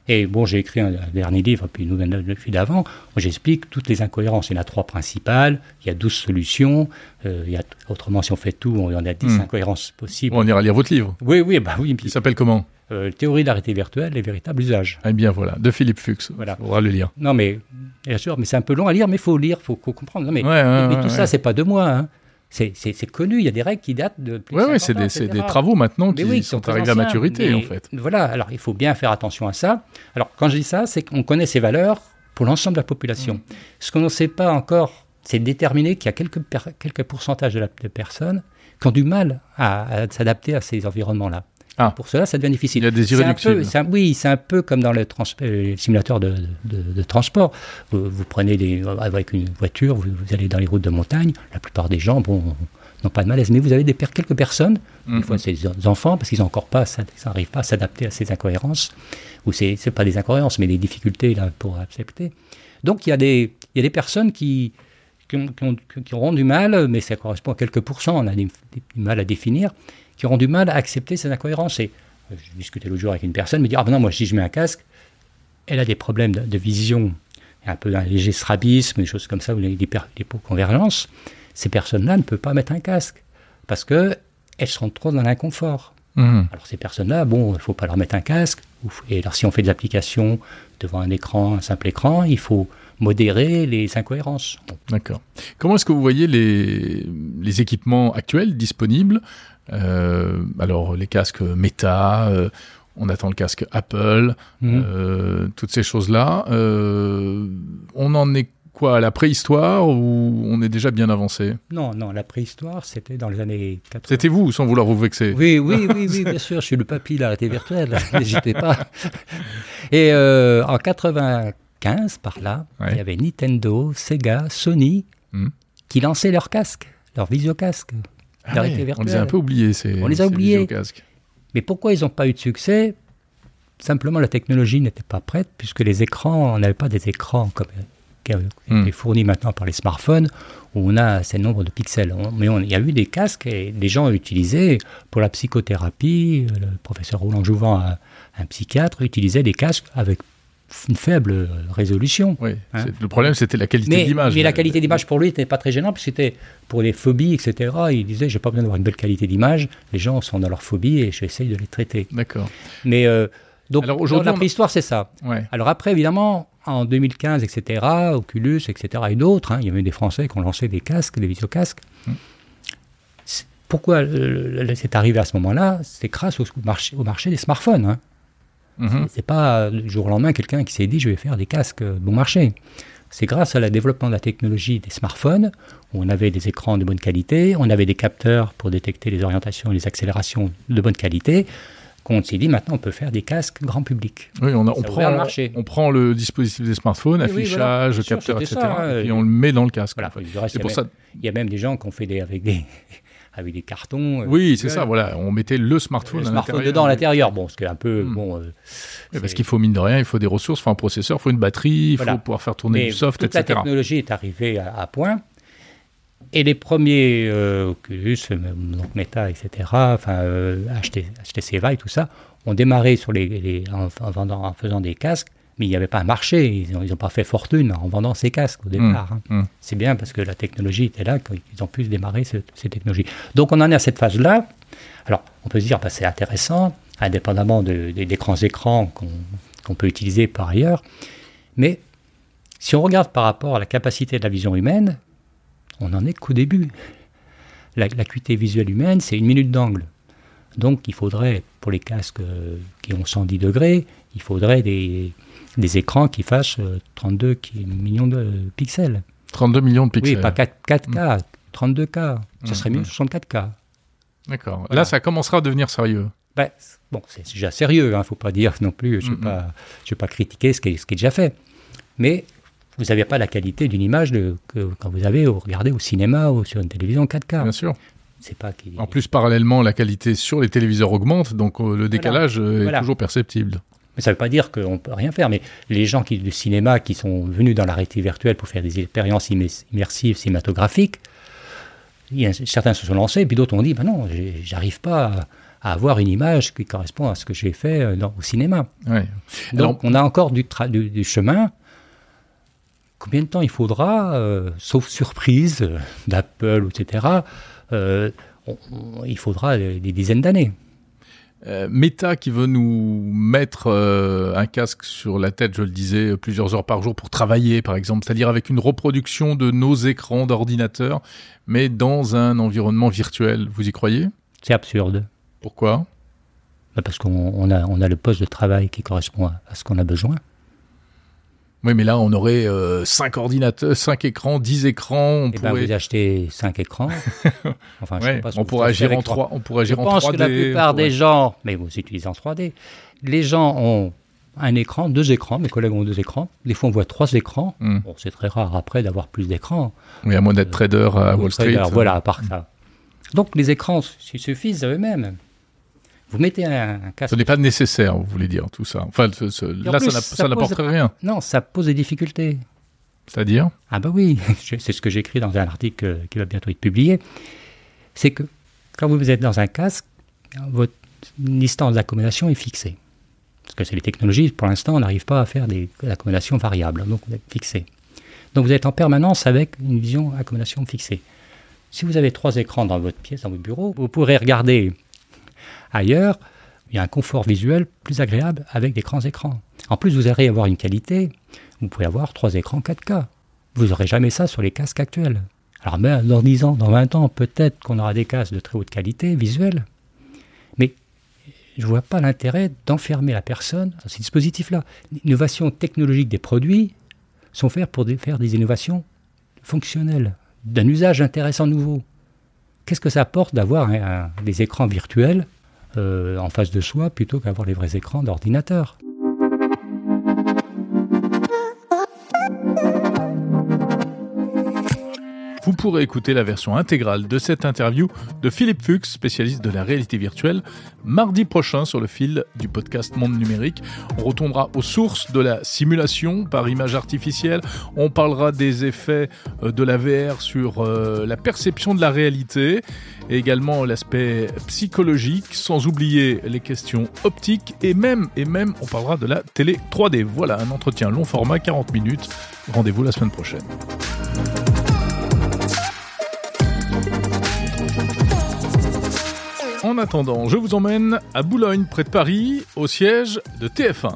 Et bon, j'ai écrit un, un dernier livre, puis une nouvelle depuis d'avant, où j'explique toutes les incohérences. Il y en a trois principales, il y a 12 solutions, euh, il y a, autrement, si on fait tout, on en a 10 Hmm. incohérences possibles. On ira lire votre livre. Oui, oui, bah oui. Il s'appelle comment? Euh, théorie de la réalité virtuelle, les véritables usages. Eh bien, voilà, de Philippe Fuchs. Voilà. On va le lire. Non, mais bien sûr, mais c'est un peu long à lire, mais il faut lire, il faut comprendre. Non, mais, Ouais, ouais, mais ouais, tout ça, c'est pas de moi. Hein. C'est connu, il y a des règles qui datent de plus Ouais, 50 c'est des, travaux maintenant qui oui, sont arrivés à maturité, mais en fait. Voilà, alors il faut bien faire attention à ça. Alors quand je dis ça, c'est qu'on connaît ces valeurs pour l'ensemble de la population. Mm. Ce qu'on ne sait pas encore, c'est déterminer qu'il y a quelques, pourcentages de, la- de personnes qui ont du mal à, à s'adapter à ces environnements-là. Ah. Pour cela, ça devient difficile. Il y a des C'est un peu- irréductibles. un- oui, c'est un peu comme dans le trans- euh, les simulateurs de, de- de transport. Vous, vous prenez des, avec une voiture, vous, vous allez dans les routes de montagne. La plupart des gens, bon, n'ont pas de malaise, mais vous avez des, quelques personnes, des Mhm. fois c'est des enfants, parce qu'ils n'ont encore pas, ça n'arrive pas à s'adapter à ces incohérences, ou c'est c'est pas des incohérences, mais des difficultés là pour accepter. Donc il y a des, il y a des personnes qui, qui, ont- qui ont- qui auront du mal, mais ça correspond à quelques pourcents, on a du mal à définir, qui auront du mal à accepter ces incohérences. Et euh, je discutais l'autre jour avec une personne, elle me dit Ah ben non, moi si je mets un casque, elle a des problèmes de, de vision, un peu un léger strabisme, des choses comme ça, ou des hyper- l'hypoconvergence. Ces personnes-là ne peuvent pas mettre un casque parce que elles seront trop dans l'inconfort. Mhm. Alors ces personnes-là, bon, il ne faut pas leur mettre un casque. Et alors si on fait des applications devant un écran, un simple écran, il faut modérer les incohérences. Bon, D'accord. Comment est-ce que vous voyez les, les équipements actuels disponibles Alors, les casques Meta, euh, on attend le casque Apple, Mhm. euh, toutes ces choses-là. Euh, on en est quoi à la préhistoire ou on est déjà bien avancé? Non, non, la préhistoire, c'était dans les années 80. C'était vous, sans vouloir vous vexer. Oui, oui, oui, oui, bien sûr, je suis le papy de la réalité virtuelle, <laughs> n'hésitez pas. Et euh, en 95, par là, Ouais. il y avait Nintendo, Sega, Sony Hmm. qui lançaient leurs casques, leurs visiocasques. Ah la ouais, réalité on les a un peu oubliés, ces On les a ces oubliés. Mais pourquoi ils n'ont pas eu de succès? Simplement, la technologie n'était pas prête, puisque les écrans, on n'avait pas des écrans comme qui avaient Hmm. fournis maintenant par les smartphones, où on a assez nombre de pixels. On- mais il y a eu des casques et les gens ont utilisé pour la psychothérapie. Le professeur Roland Jouvin, un, un psychiatre, utilisait des casques avec une faible résolution. Oui, Hein. le problème, c'était la qualité d'image. mais la qualité d'image pour lui n'était pas très gênante, puisque c'était pour les phobies, etc. Il disait, j'ai pas besoin d'avoir une belle qualité d'image. Les gens sont dans leurs phobies et j'essaye de les traiter. D'accord. Mais euh, donc, Alors, aujourd'hui, la préhistoire, c'est ça. Ouais. Alors après, évidemment, en 2015, etc., Oculus, etc., et d'autres, hein, il y a même des Français qui ont lancé des casques, des visiocasques. Mm. C'est- Pourquoi euh, c'est arrivé à ce moment-là? C'est grâce au marché, au marché des smartphones. Hein. Mhm. C'est pas du jour au lendemain quelqu'un qui s'est dit je vais faire des casques euh, bon marché. C'est grâce à la développement de la technologie des smartphones, où on avait des écrans de bonne qualité, on avait des capteurs pour détecter les orientations et les accélérations de bonne qualité, qu'on s'est dit maintenant on peut faire des casques grand public. Oui, on, a- prend, le marché. on prend le dispositif des smartphones, Oui, oui, voilà. affichage, sûr, capteur, etc. ça, et puis euh, on le met dans le casque. Voilà. en fait. Du reste, C'est il y a même- ça. Il y a même des gens qui ont fait des, avec, des, avec des cartons. euh, Oui, c'est ça. Voilà, on mettait le smartphone, Le à smartphone l'intérieur. dedans à l'intérieur. Bon, ce qui est un peu. Hmm. Bon, euh, parce qu'il faut mine de rien, il faut des ressources, il faut un processeur, il faut une batterie, il Voilà. faut pouvoir faire tourner Mais du soft, toute la technologie est arrivée à, à point. Et les premiers euh, Oculus, donc Meta, etc., enfin, euh, HT- HTC Vive, tout ça, ont démarré sur les, les- en, en vendant, en faisant des casques, mais il n'y avait pas un marché. Ils n'ont pas fait fortune en vendant ces casques au départ. hein. hum. C'est bien parce que la technologie était là, qu'ils ont pu démarrer ce- ces technologies. Donc on en est à cette phase-là. Alors on peut se dire, bah, c'est intéressant, indépendamment de- des des grands écrans qu'on qu'on peut utiliser par ailleurs. Mais si on regarde par rapport à la capacité de la vision humaine, on n'en est qu'au début. L'acuité visuelle humaine, c'est une minute d'angle. Donc il faudrait, pour les casques euh, qui ont 110 degrés, il faudrait des, des écrans qui fassent 32 euh, millions de pixels. 32 millions de pixels. Oui, pas 4, k 32K. Ça mm. serait mieux 64K. Mm. D'accord. Là, ça commencera à devenir sérieux. Ben, bon, c'est déjà sérieux, il hein, ne faut pas dire non plus, je ne vais, vais, pas critiquer ce qui, est, ce qui est déjà fait. Mais vous n'avez pas la qualité d'une image de, que quand vous avez regardé au cinéma ou sur une télévision 4K. Bien sûr. C'est pas En plus, parallèlement, la qualité sur les téléviseurs augmente, donc euh, le décalage euh, est toujours perceptible. Mais ça ne veut pas dire qu'on ne peut rien faire. Mais les gens qui, du cinéma qui sont venus dans la réalité virtuelle pour faire des expériences immersives cinématographiques, certains se sont lancés, puis d'autres ont dit, ben non, j'arrive pas à, avoir une image qui correspond à ce que j'ai fait euh, au cinéma. Donc on a encore du, du, chemin. Combien de temps il faudra, euh, sauf surprise euh, d'Apple, etc., il faudra des dizaines d'années. Euh, Meta qui veut nous mettre euh, un casque sur la tête, je le disais, plusieurs heures par jour pour travailler, par exemple, c'est-à-dire avec une reproduction de nos écrans d'ordinateur, mais dans un environnement virtuel. Vous y croyez? C'est absurde. Pourquoi? Bah, Parce qu'on a, on a le poste de travail qui correspond à ce qu'on a besoin. Oui, mais là, on aurait 5 euh, ordinateurs, 5 écrans, 10 écrans. On eh ben, pourrait... vous achetez 5 écrans. <laughs> Enfin, je sais pas on, pourrait agir en 3, on pourrait agir en 3D. Je pense que la plupart des gens, mais vous utilisez en 3D, les gens ont un écran, deux écrans, mes collègues ont deux écrans. Des fois, on voit trois écrans. Hmm. Bon, c'est très rare après d'avoir plus d'écrans. Oui, à moins d'être trader à Wall Street. voilà, à part ça. Donc, les écrans suffisent eux-mêmes. Vous mettez un, casque. Ce n'est pas nécessaire, vous voulez dire, tout ça. Enfin, là, ça n'apporterait rien. Non, ça pose des difficultés. C'est-à-dire? Ah bah oui, <laughs> c'est ce que j'écris dans un article qui va bientôt être publié. C'est que quand vous êtes dans un casque, votre distance d'accommodation est fixée. Parce que c'est les technologies, pour l'instant, on n'arrive pas à faire des accommodations variables, donc vous êtes fixé. Donc vous êtes en permanence avec une vision accommodation fixée. Si vous avez trois écrans dans votre pièce, dans votre bureau, vous pourrez regarder Ailleurs, il y a un confort visuel plus agréable avec des grands écrans. En plus, vous allez avoir une qualité, vous pouvez avoir trois écrans 4K. Vous n'aurez jamais ça sur les casques actuels. Alors, ben, dans 10 ans, dans 20 ans, peut-être qu'on aura des casques de très haute qualité visuelle. Mais je ne vois pas l'intérêt d'enfermer la personne dans ces dispositifs-là. L'innovation technologique des produits sont faits pour faire des innovations fonctionnelles, d'un usage intéressant nouveau. Qu'est-ce que ça apporte d'avoir des écrans virtuels en face de soi plutôt qu'avoir les vrais écrans d'ordinateur. Pourrez écouter la version intégrale de cette interview de Philippe Fuchs, spécialiste de la réalité virtuelle, mardi prochain sur le fil du podcast Monde Numérique. On retournera aux sources de la simulation par image artificielle. On parlera des effets euh, de la VR sur euh, la perception de la réalité et également l'aspect psychologique, sans oublier les questions optiques et même, et même, on parlera de la télé 3D. Voilà un entretien long format, 40 minutes. Rendez-vous la semaine prochaine. En attendant, je vous emmène à Boulogne, près de Paris, au siège de TF1.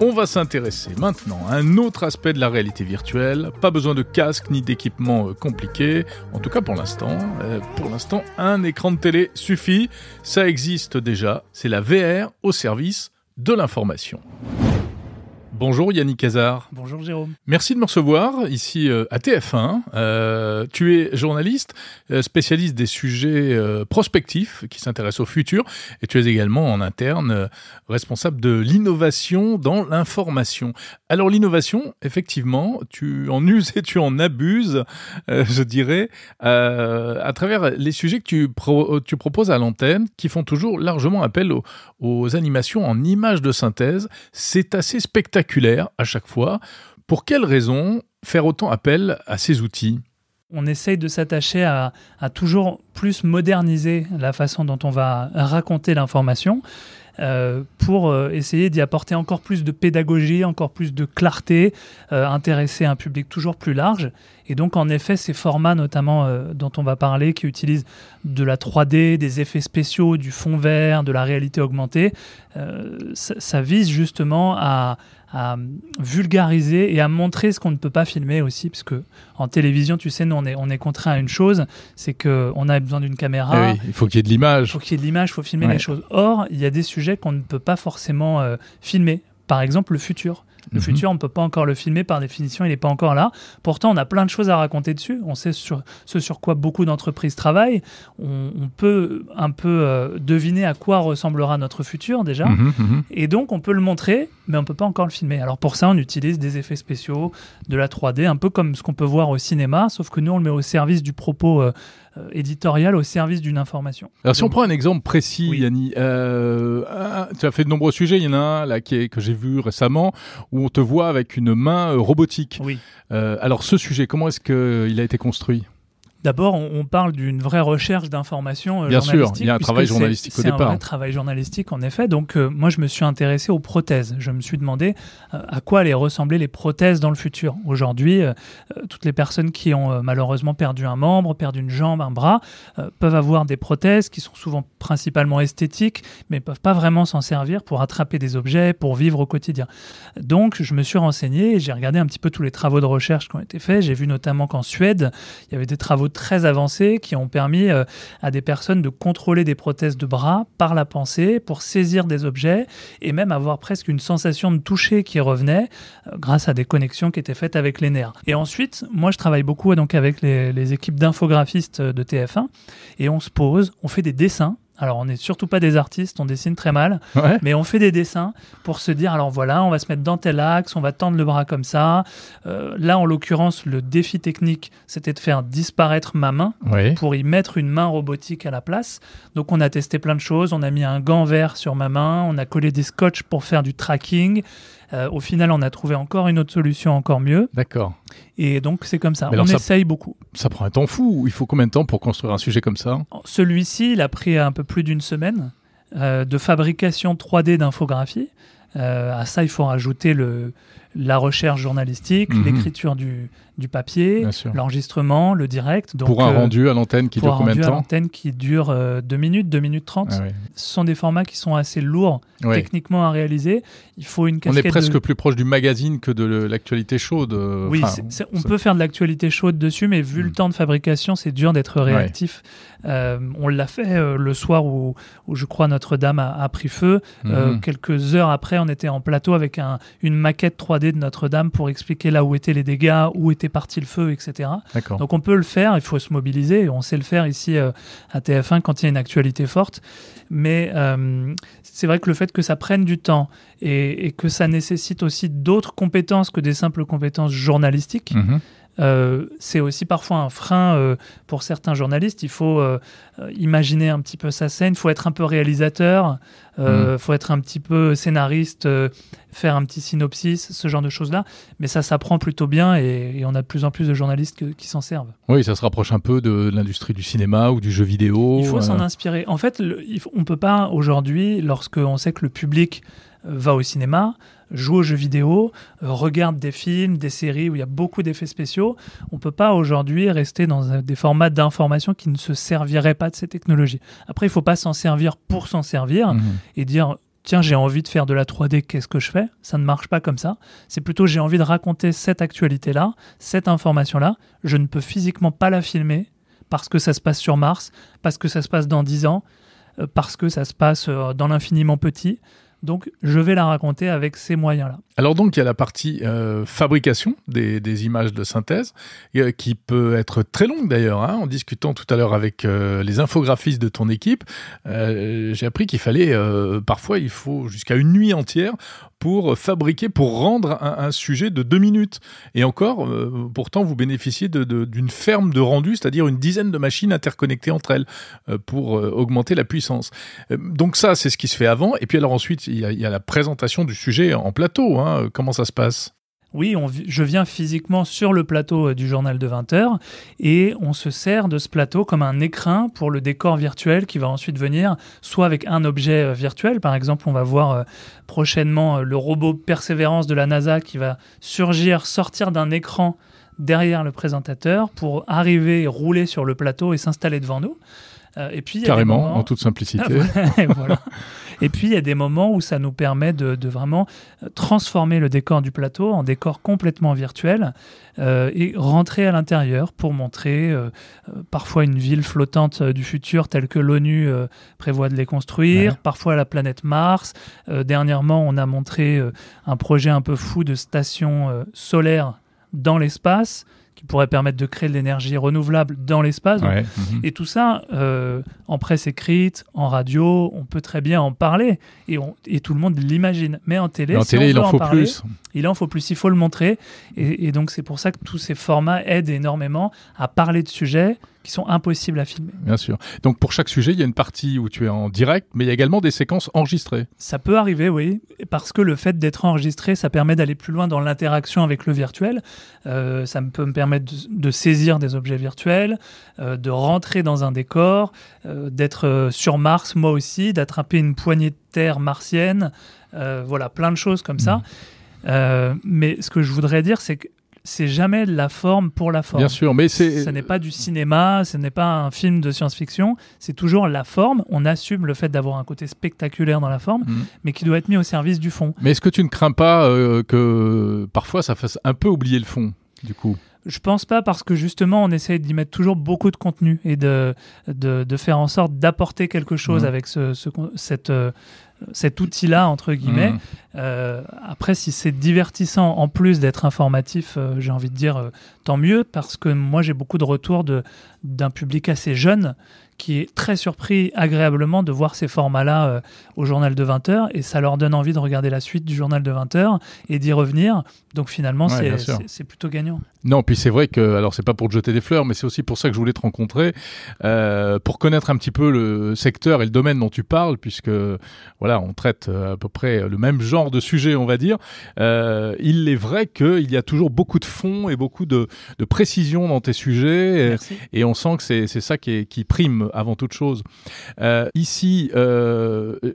On va s'intéresser maintenant à un autre aspect de la réalité virtuelle. Pas besoin de casque ni d'équipement euh, compliqué. En tout cas pour l'instant. Euh, pour l'instant, un écran de télé suffit. Ça existe déjà. C'est la VR au service de l'information. Bonjour Yannick Hazard. Bonjour Jérôme. Merci de me recevoir ici euh, à TF1. Euh, tu es journaliste, euh, spécialiste des sujets prospectifs qui s'intéressent au futur et tu es également en interne responsable de l'innovation dans l'information. Alors l'innovation, effectivement, tu en uses et tu en abuses, je dirais, à travers les sujets que tu, tu proposes à l'antenne qui font toujours largement appel aux, aux animations en images de synthèse. C'est assez spectaculaire à chaque fois. Pour quelles raisons faire autant appel à ces outils? On essaye de s'attacher à, toujours plus moderniser la façon dont on va raconter l'information. Euh, pour euh, essayer d'y apporter encore plus de pédagogie, encore plus de clarté, euh, intéresser un public toujours plus large. Et donc, en effet, ces formats, notamment dont on va parler, qui utilisent de la 3D, des effets spéciaux, du fond vert, de la réalité augmentée, ça, vise justement à, à vulgariser et à montrer ce qu'on ne peut pas filmer aussi, parce que en télévision, tu sais, nous on est, on est contraint à une chose, c'est que on a besoin d'une caméra. Eh oui, il faut qu'il y ait de l'image. Il faut qu'il y ait de l'image, il faut filmer Ouais. les choses. Or, il y a des sujets qu'on ne peut pas forcément euh, filmer. Par exemple, le futur. Le Mhm. futur, on ne peut pas encore le filmer par définition, il n'est pas encore là. Pourtant, on a plein de choses à raconter dessus. On sait sur, ce sur quoi beaucoup d'entreprises travaillent. On, on peut un peu euh, deviner à quoi ressemblera notre futur déjà. Mhm, mhm. Et donc, on peut le montrer, mais on peut pas encore le filmer. Alors, pour ça, on utilise des effets spéciaux, de la 3D, un peu comme ce qu'on peut voir au cinéma, sauf que nous, on le met au service du propos euh, euh, éditorial, au service d'une information. Alors si on prend un exemple précis, Oui. Yanni, euh, tu as fait de nombreux sujets, il y en a un là qui est, que j'ai vu récemment où on te voit avec une main euh, robotique. Oui. Euh, alors ce sujet, comment est-ce qu'il a été construit? D'abord, on, parle d'une vraie recherche d'informations euh, Bien sûr, il y a un travail journalistique au C'est un départ. vrai travail journalistique, en effet. Donc, euh, moi, je me suis intéressé aux prothèses. Je me suis demandé euh, à quoi allaient ressembler les prothèses dans le futur. Aujourd'hui, euh, toutes les personnes qui ont malheureusement perdu un membre, perdu une jambe, un bras, peuvent avoir des prothèses qui sont souvent principalement esthétiques, mais peuvent pas vraiment s'en servir pour attraper des objets, pour vivre au quotidien. Donc, je me suis renseigné et j'ai regardé un petit peu tous les travaux de recherche qui ont été faits. J'ai vu notamment qu'en Suède, il y avait des travaux très avancés qui ont permis euh, à des personnes de contrôler des prothèses de bras par la pensée pour saisir des objets et même avoir presque une sensation de toucher qui revenait euh, grâce à des connexions qui étaient faites avec les nerfs. Et ensuite, moi je travaille beaucoup donc avec les, les équipes d'infographistes de TF1 et on se pose, on fait des dessins. Alors on n'est surtout pas des artistes, on dessine très mal, Ouais. mais on fait des dessins pour se dire alors voilà, on va se mettre dans tel axe, on va tendre le bras comme ça. Euh, là, en l'occurrence, le défi technique, c'était de faire disparaître ma main Oui. pour y mettre une main robotique à la place. Donc on a testé plein de choses, on a mis un gant vert sur ma main, on a collé des scotch pour faire du tracking. Euh, au final, on a trouvé encore une autre solution encore mieux. D'accord. Et donc c'est comme ça, Mais on ça- essaye beaucoup. Ça prend un temps fou. Il faut combien de temps pour construire un sujet comme ça Celui-ci, il a pris un peu plus d'une semaine euh, de fabrication 3D d'infographie. Euh, à ça, il faut rajouter le, la recherche journalistique, Mhm. l'écriture du, du papier, l'enregistrement, le direct. Donc, Pour un euh, rendu à l'antenne qui dure un combien de rendu à temps l'antenne qui dure 2 minutes, 2 minutes 30. Ah. Ce sont des formats qui sont assez lourds techniquement à réaliser. Il faut une On est presque de... plus proche du magazine que de l'actualité chaude. euh, Oui, on peut faire de l'actualité chaude dessus, mais vu Mm. le temps de fabrication, c'est dur d'être réactif. Euh, on l'a fait euh, le soir où, où je crois Notre-Dame a, a pris feu. Euh, Mhm. quelques heures après, on était en plateau avec un- une maquette 3D de Notre-Dame pour expliquer là où étaient les dégâts, où était parti le feu, etc. Donc on peut le faire, il faut se mobiliser. On sait le faire ici euh, à TF1 quand il y a une actualité forte. Mais euh, c'est vrai que le fait que ça prenne du temps et, et que ça nécessite aussi d'autres compétences que des simples compétences journalistiques, Mhm. Euh, c'est aussi parfois un frein euh, pour certains journalistes. Il faut euh, imaginer un petit peu sa scène, il faut être un peu réalisateur, il Mm. faut être un petit peu scénariste, faire un petit synopsis, ce genre de choses-là. Mais ça s'apprend plutôt bien et, et on a de plus en plus de journalistes que- qui s'en servent. Oui, ça se rapproche un peu de l'industrie du cinéma ou du jeu vidéo. Il faut s'en inspirer. En fait, le- on ne peut pas aujourd'hui, lorsqu'on sait que le public va au cinéma, joue aux jeux vidéo, euh, regarde des films, des séries où il y a beaucoup d'effets spéciaux, on ne peut pas aujourd'hui rester dans des formats d'information qui ne se serviraient pas de ces technologies. Après, il ne faut pas s'en servir pour s'en servir mhm. et dire tiens j'ai envie de faire de la 3D qu'est-ce que je fais? Ça ne marche pas comme ça c'est plutôt j'ai envie de raconter cette actualité là cette information là je ne peux physiquement pas la filmer parce que ça se passe sur Mars parce que ça se passe dans 10 ans euh, parce que ça se passe euh, dans l'infiniment petit donc je vais la raconter avec ces moyens là Alors donc il y a la partie euh, fabrication des, images de synthèse euh, qui peut être très longue d'ailleurs. hein. En discutant tout à l'heure avec euh, les infographistes de ton équipe, j'ai appris qu'il fallait parfois il faut jusqu'à une nuit entière pour fabriquer, pour rendre un, sujet de deux minutes. Et encore, euh, pourtant vous bénéficiez d'une ferme de rendu, c'est-à-dire une dizaine de machines interconnectées entre elles euh, pour euh, augmenter la puissance. Donc ça, c'est ce qui se fait avant. Et puis alors ensuite, il y a, il y a la présentation du sujet en plateau. hein. Comment ça se passe? Oui, on je viens physiquement sur le plateau euh, du journal de 20 heures et on se sert de ce plateau comme un écrin pour le décor virtuel qui va ensuite venir soit avec un objet euh, virtuel. Par exemple, on va voir euh, prochainement le robot Persévérance de la NASA qui va surgir, sortir d'un écran derrière le présentateur pour arriver, rouler sur le plateau et s'installer devant nous. Et puis, Carrément, moments- en toute simplicité. Et <laughs> voilà. <laughs> Et puis il y a des moments où ça nous permet de, de vraiment transformer le décor du plateau en décor complètement virtuel euh, et rentrer à l'intérieur pour montrer euh, euh, parfois une ville flottante du futur telle que l'ONU euh, prévoit de les construire, Ouais. parfois la planète Mars. Dernièrement, on a montré un projet un peu fou de station solaire dans l'espace qui pourrait permettre de créer de l'énergie renouvelable dans l'espace. Ouais. mhm. et tout ça, euh, en presse écrite, en radio, on peut très bien en parler et, on- et tout le monde l'imagine. Mais en télé, Mais en si télé, on il en faut parler, plus. il en faut plus, il faut le montrer. Et, et donc c'est pour ça que tous ces formats aident énormément à parler de sujets qui sont impossibles à filmer. Bien sûr. Donc pour chaque sujet, il y a une partie où tu es en direct, mais il y a également des séquences enregistrées. Ça peut arriver, oui, parce que le fait d'être enregistré, ça permet d'aller plus loin dans l'interaction avec le virtuel. Euh, ça peut me permettre de, de saisir des objets virtuels, euh, de rentrer dans un décor, euh, d'être sur Mars, moi aussi, d'attraper une poignée de terre martienne. Voilà, plein de choses comme ça. Euh, mais ce que je voudrais dire, c'est que c'est jamais la forme pour la forme. Bien sûr, mais c'est Ce n'est pas du cinéma, ce n'est pas un film de science-fiction, c'est toujours la forme. On assume le fait d'avoir un côté spectaculaire dans la forme, Mhm. mais qui doit être mis au service du fond. Mais est-ce que tu ne crains pas euh, que parfois ça fasse un peu oublier le fond, du coup? Je pense pas parce que justement on essaye d'y mettre toujours beaucoup de contenu et de, de, de faire en sorte d'apporter quelque chose Mhm. avec ce, cette, euh, cet outil-là, entre guillemets. Mhm. Euh, après, si c'est divertissant en plus d'être informatif, euh, j'ai envie de dire euh, tant mieux, parce que moi j'ai beaucoup de retours de- d'un public assez jeune qui est très surpris agréablement de voir ces formats-là au journal de 20h et ça leur donne envie de regarder la suite du journal de 20h et d'y revenir. Donc finalement, Ouais, c'est- plutôt gagnant. Non, puis c'est vrai que, alors c'est pas pour te jeter des fleurs, mais c'est aussi pour ça que je voulais te rencontrer, euh, pour connaître un petit peu le secteur et le domaine dont tu parles, puisque voilà, on traite euh, à peu près le même genre de sujet, on va dire. Euh, il est vrai qu'il y a toujours beaucoup de fond et beaucoup de, de précision dans tes sujets, et, on sent que c'est ça qui, est, qui prime avant toute chose. Euh, ici,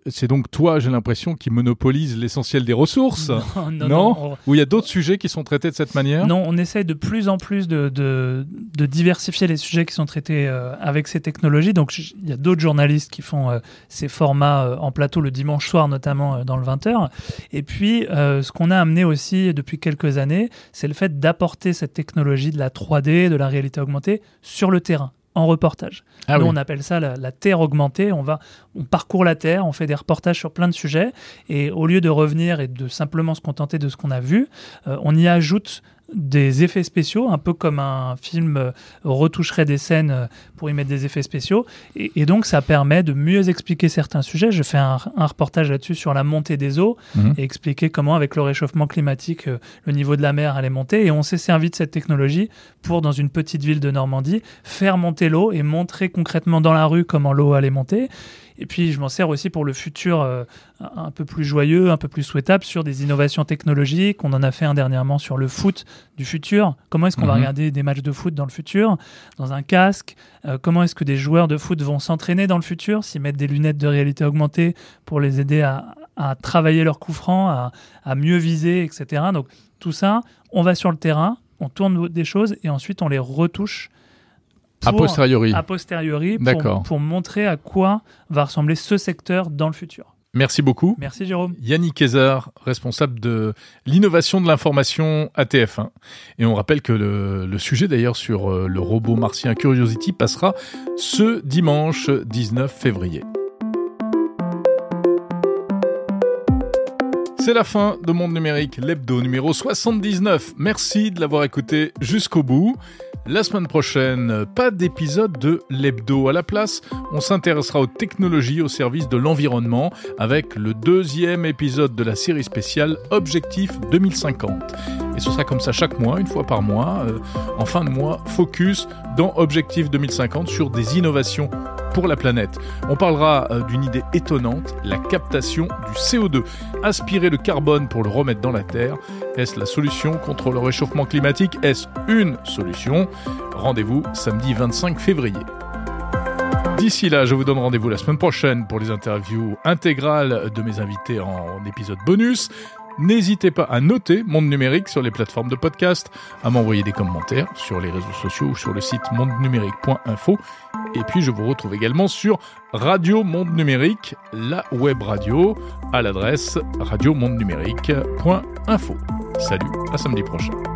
c'est donc toi, j'ai l'impression, qui monopolise l'essentiel des ressources, <laughs> Non, non, Non non, on- ou il y a d'autres sujets qui sont traités de cette manière? Non, on essaye de plus en plus de, diversifier les sujets qui sont traités euh, avec ces technologies. Donc, il y a d'autres journalistes qui font euh, ces formats euh, en plateau le dimanche soir, notamment dans le 20h. Et puis, ce qu'on a amené aussi depuis quelques années, c'est le fait d'apporter cette technologie de la 3D, de la réalité augmentée sur le terrain en reportage. Ah Nous, oui. on appelle ça la, la Terre augmentée. On va, on parcourt la Terre, on fait des reportages sur plein de sujets, et au lieu de revenir et de simplement se contenter de ce qu'on a vu, euh, on y ajoute des effets spéciaux, un peu comme un film euh, retoucherait des scènes euh, pour y mettre des effets spéciaux. Et, et donc, ça permet de mieux expliquer certains sujets. Je fais un, un reportage là-dessus sur la montée des eaux Mhm. et expliquer comment, avec le réchauffement climatique, euh, le niveau de la mer allait monter. Et on s'est servi de cette technologie pour, dans une petite ville de Normandie, faire monter l'eau et montrer concrètement dans la rue comment l'eau allait monter. Et puis, je m'en sers aussi pour le futur euh, un peu plus joyeux, un peu plus souhaitable sur des innovations technologiques. On en a fait un dernièrement sur le foot du futur. Comment est-ce qu'on va Mhm. regarder des matchs de foot dans le futur, dans un casque Euh, Comment est-ce que des joueurs de foot vont s'entraîner dans le futur, s'y mettre des lunettes de réalité augmentée pour les aider à, à travailler leurs coups francs, à, à mieux viser, etc. Donc, tout ça, on va sur le terrain, on tourne des choses et ensuite on les retouche A posteriori. a posteriori D'accord. pour, pour montrer à quoi va ressembler ce secteur dans le futur. Merci beaucoup. Merci Jérôme. Yannick Kayser, responsable de l'innovation de l'information à TF1. Et on rappelle que le, le sujet d'ailleurs sur euh, le robot martien Curiosity passera ce dimanche 19 février. C'est la fin de Monde Numérique, l'hebdo numéro 79. Merci de l'avoir écouté jusqu'au bout. La semaine prochaine, pas d'épisode de l'hebdo. À la place, on s'intéressera aux technologies au service de l'environnement avec le deuxième épisode de la série spéciale Objectif 2050. Et ce sera comme ça chaque mois, une fois par mois, euh, en fin de mois, focus dans Objectif 2050 sur des innovations pour la planète. On parlera euh, d'une idée étonnante, la captation du CO2. Aspirer le carbone pour le remettre dans la Terre, est-ce la solution contre le réchauffement climatique? Est-ce une solution? Rendez-vous samedi 25 février. D'ici là, je vous donne rendez-vous la semaine prochaine pour les interviews intégrales de mes invités en épisode bonus. N'hésitez pas à noter Monde Numérique sur les plateformes de podcast, à m'envoyer des commentaires sur les réseaux sociaux ou sur le site mondenumérique.info. Et puis je vous retrouve également sur Radio Monde Numérique, la web radio, à l'adresse radiomondenumérique.info. Salut, à samedi prochain.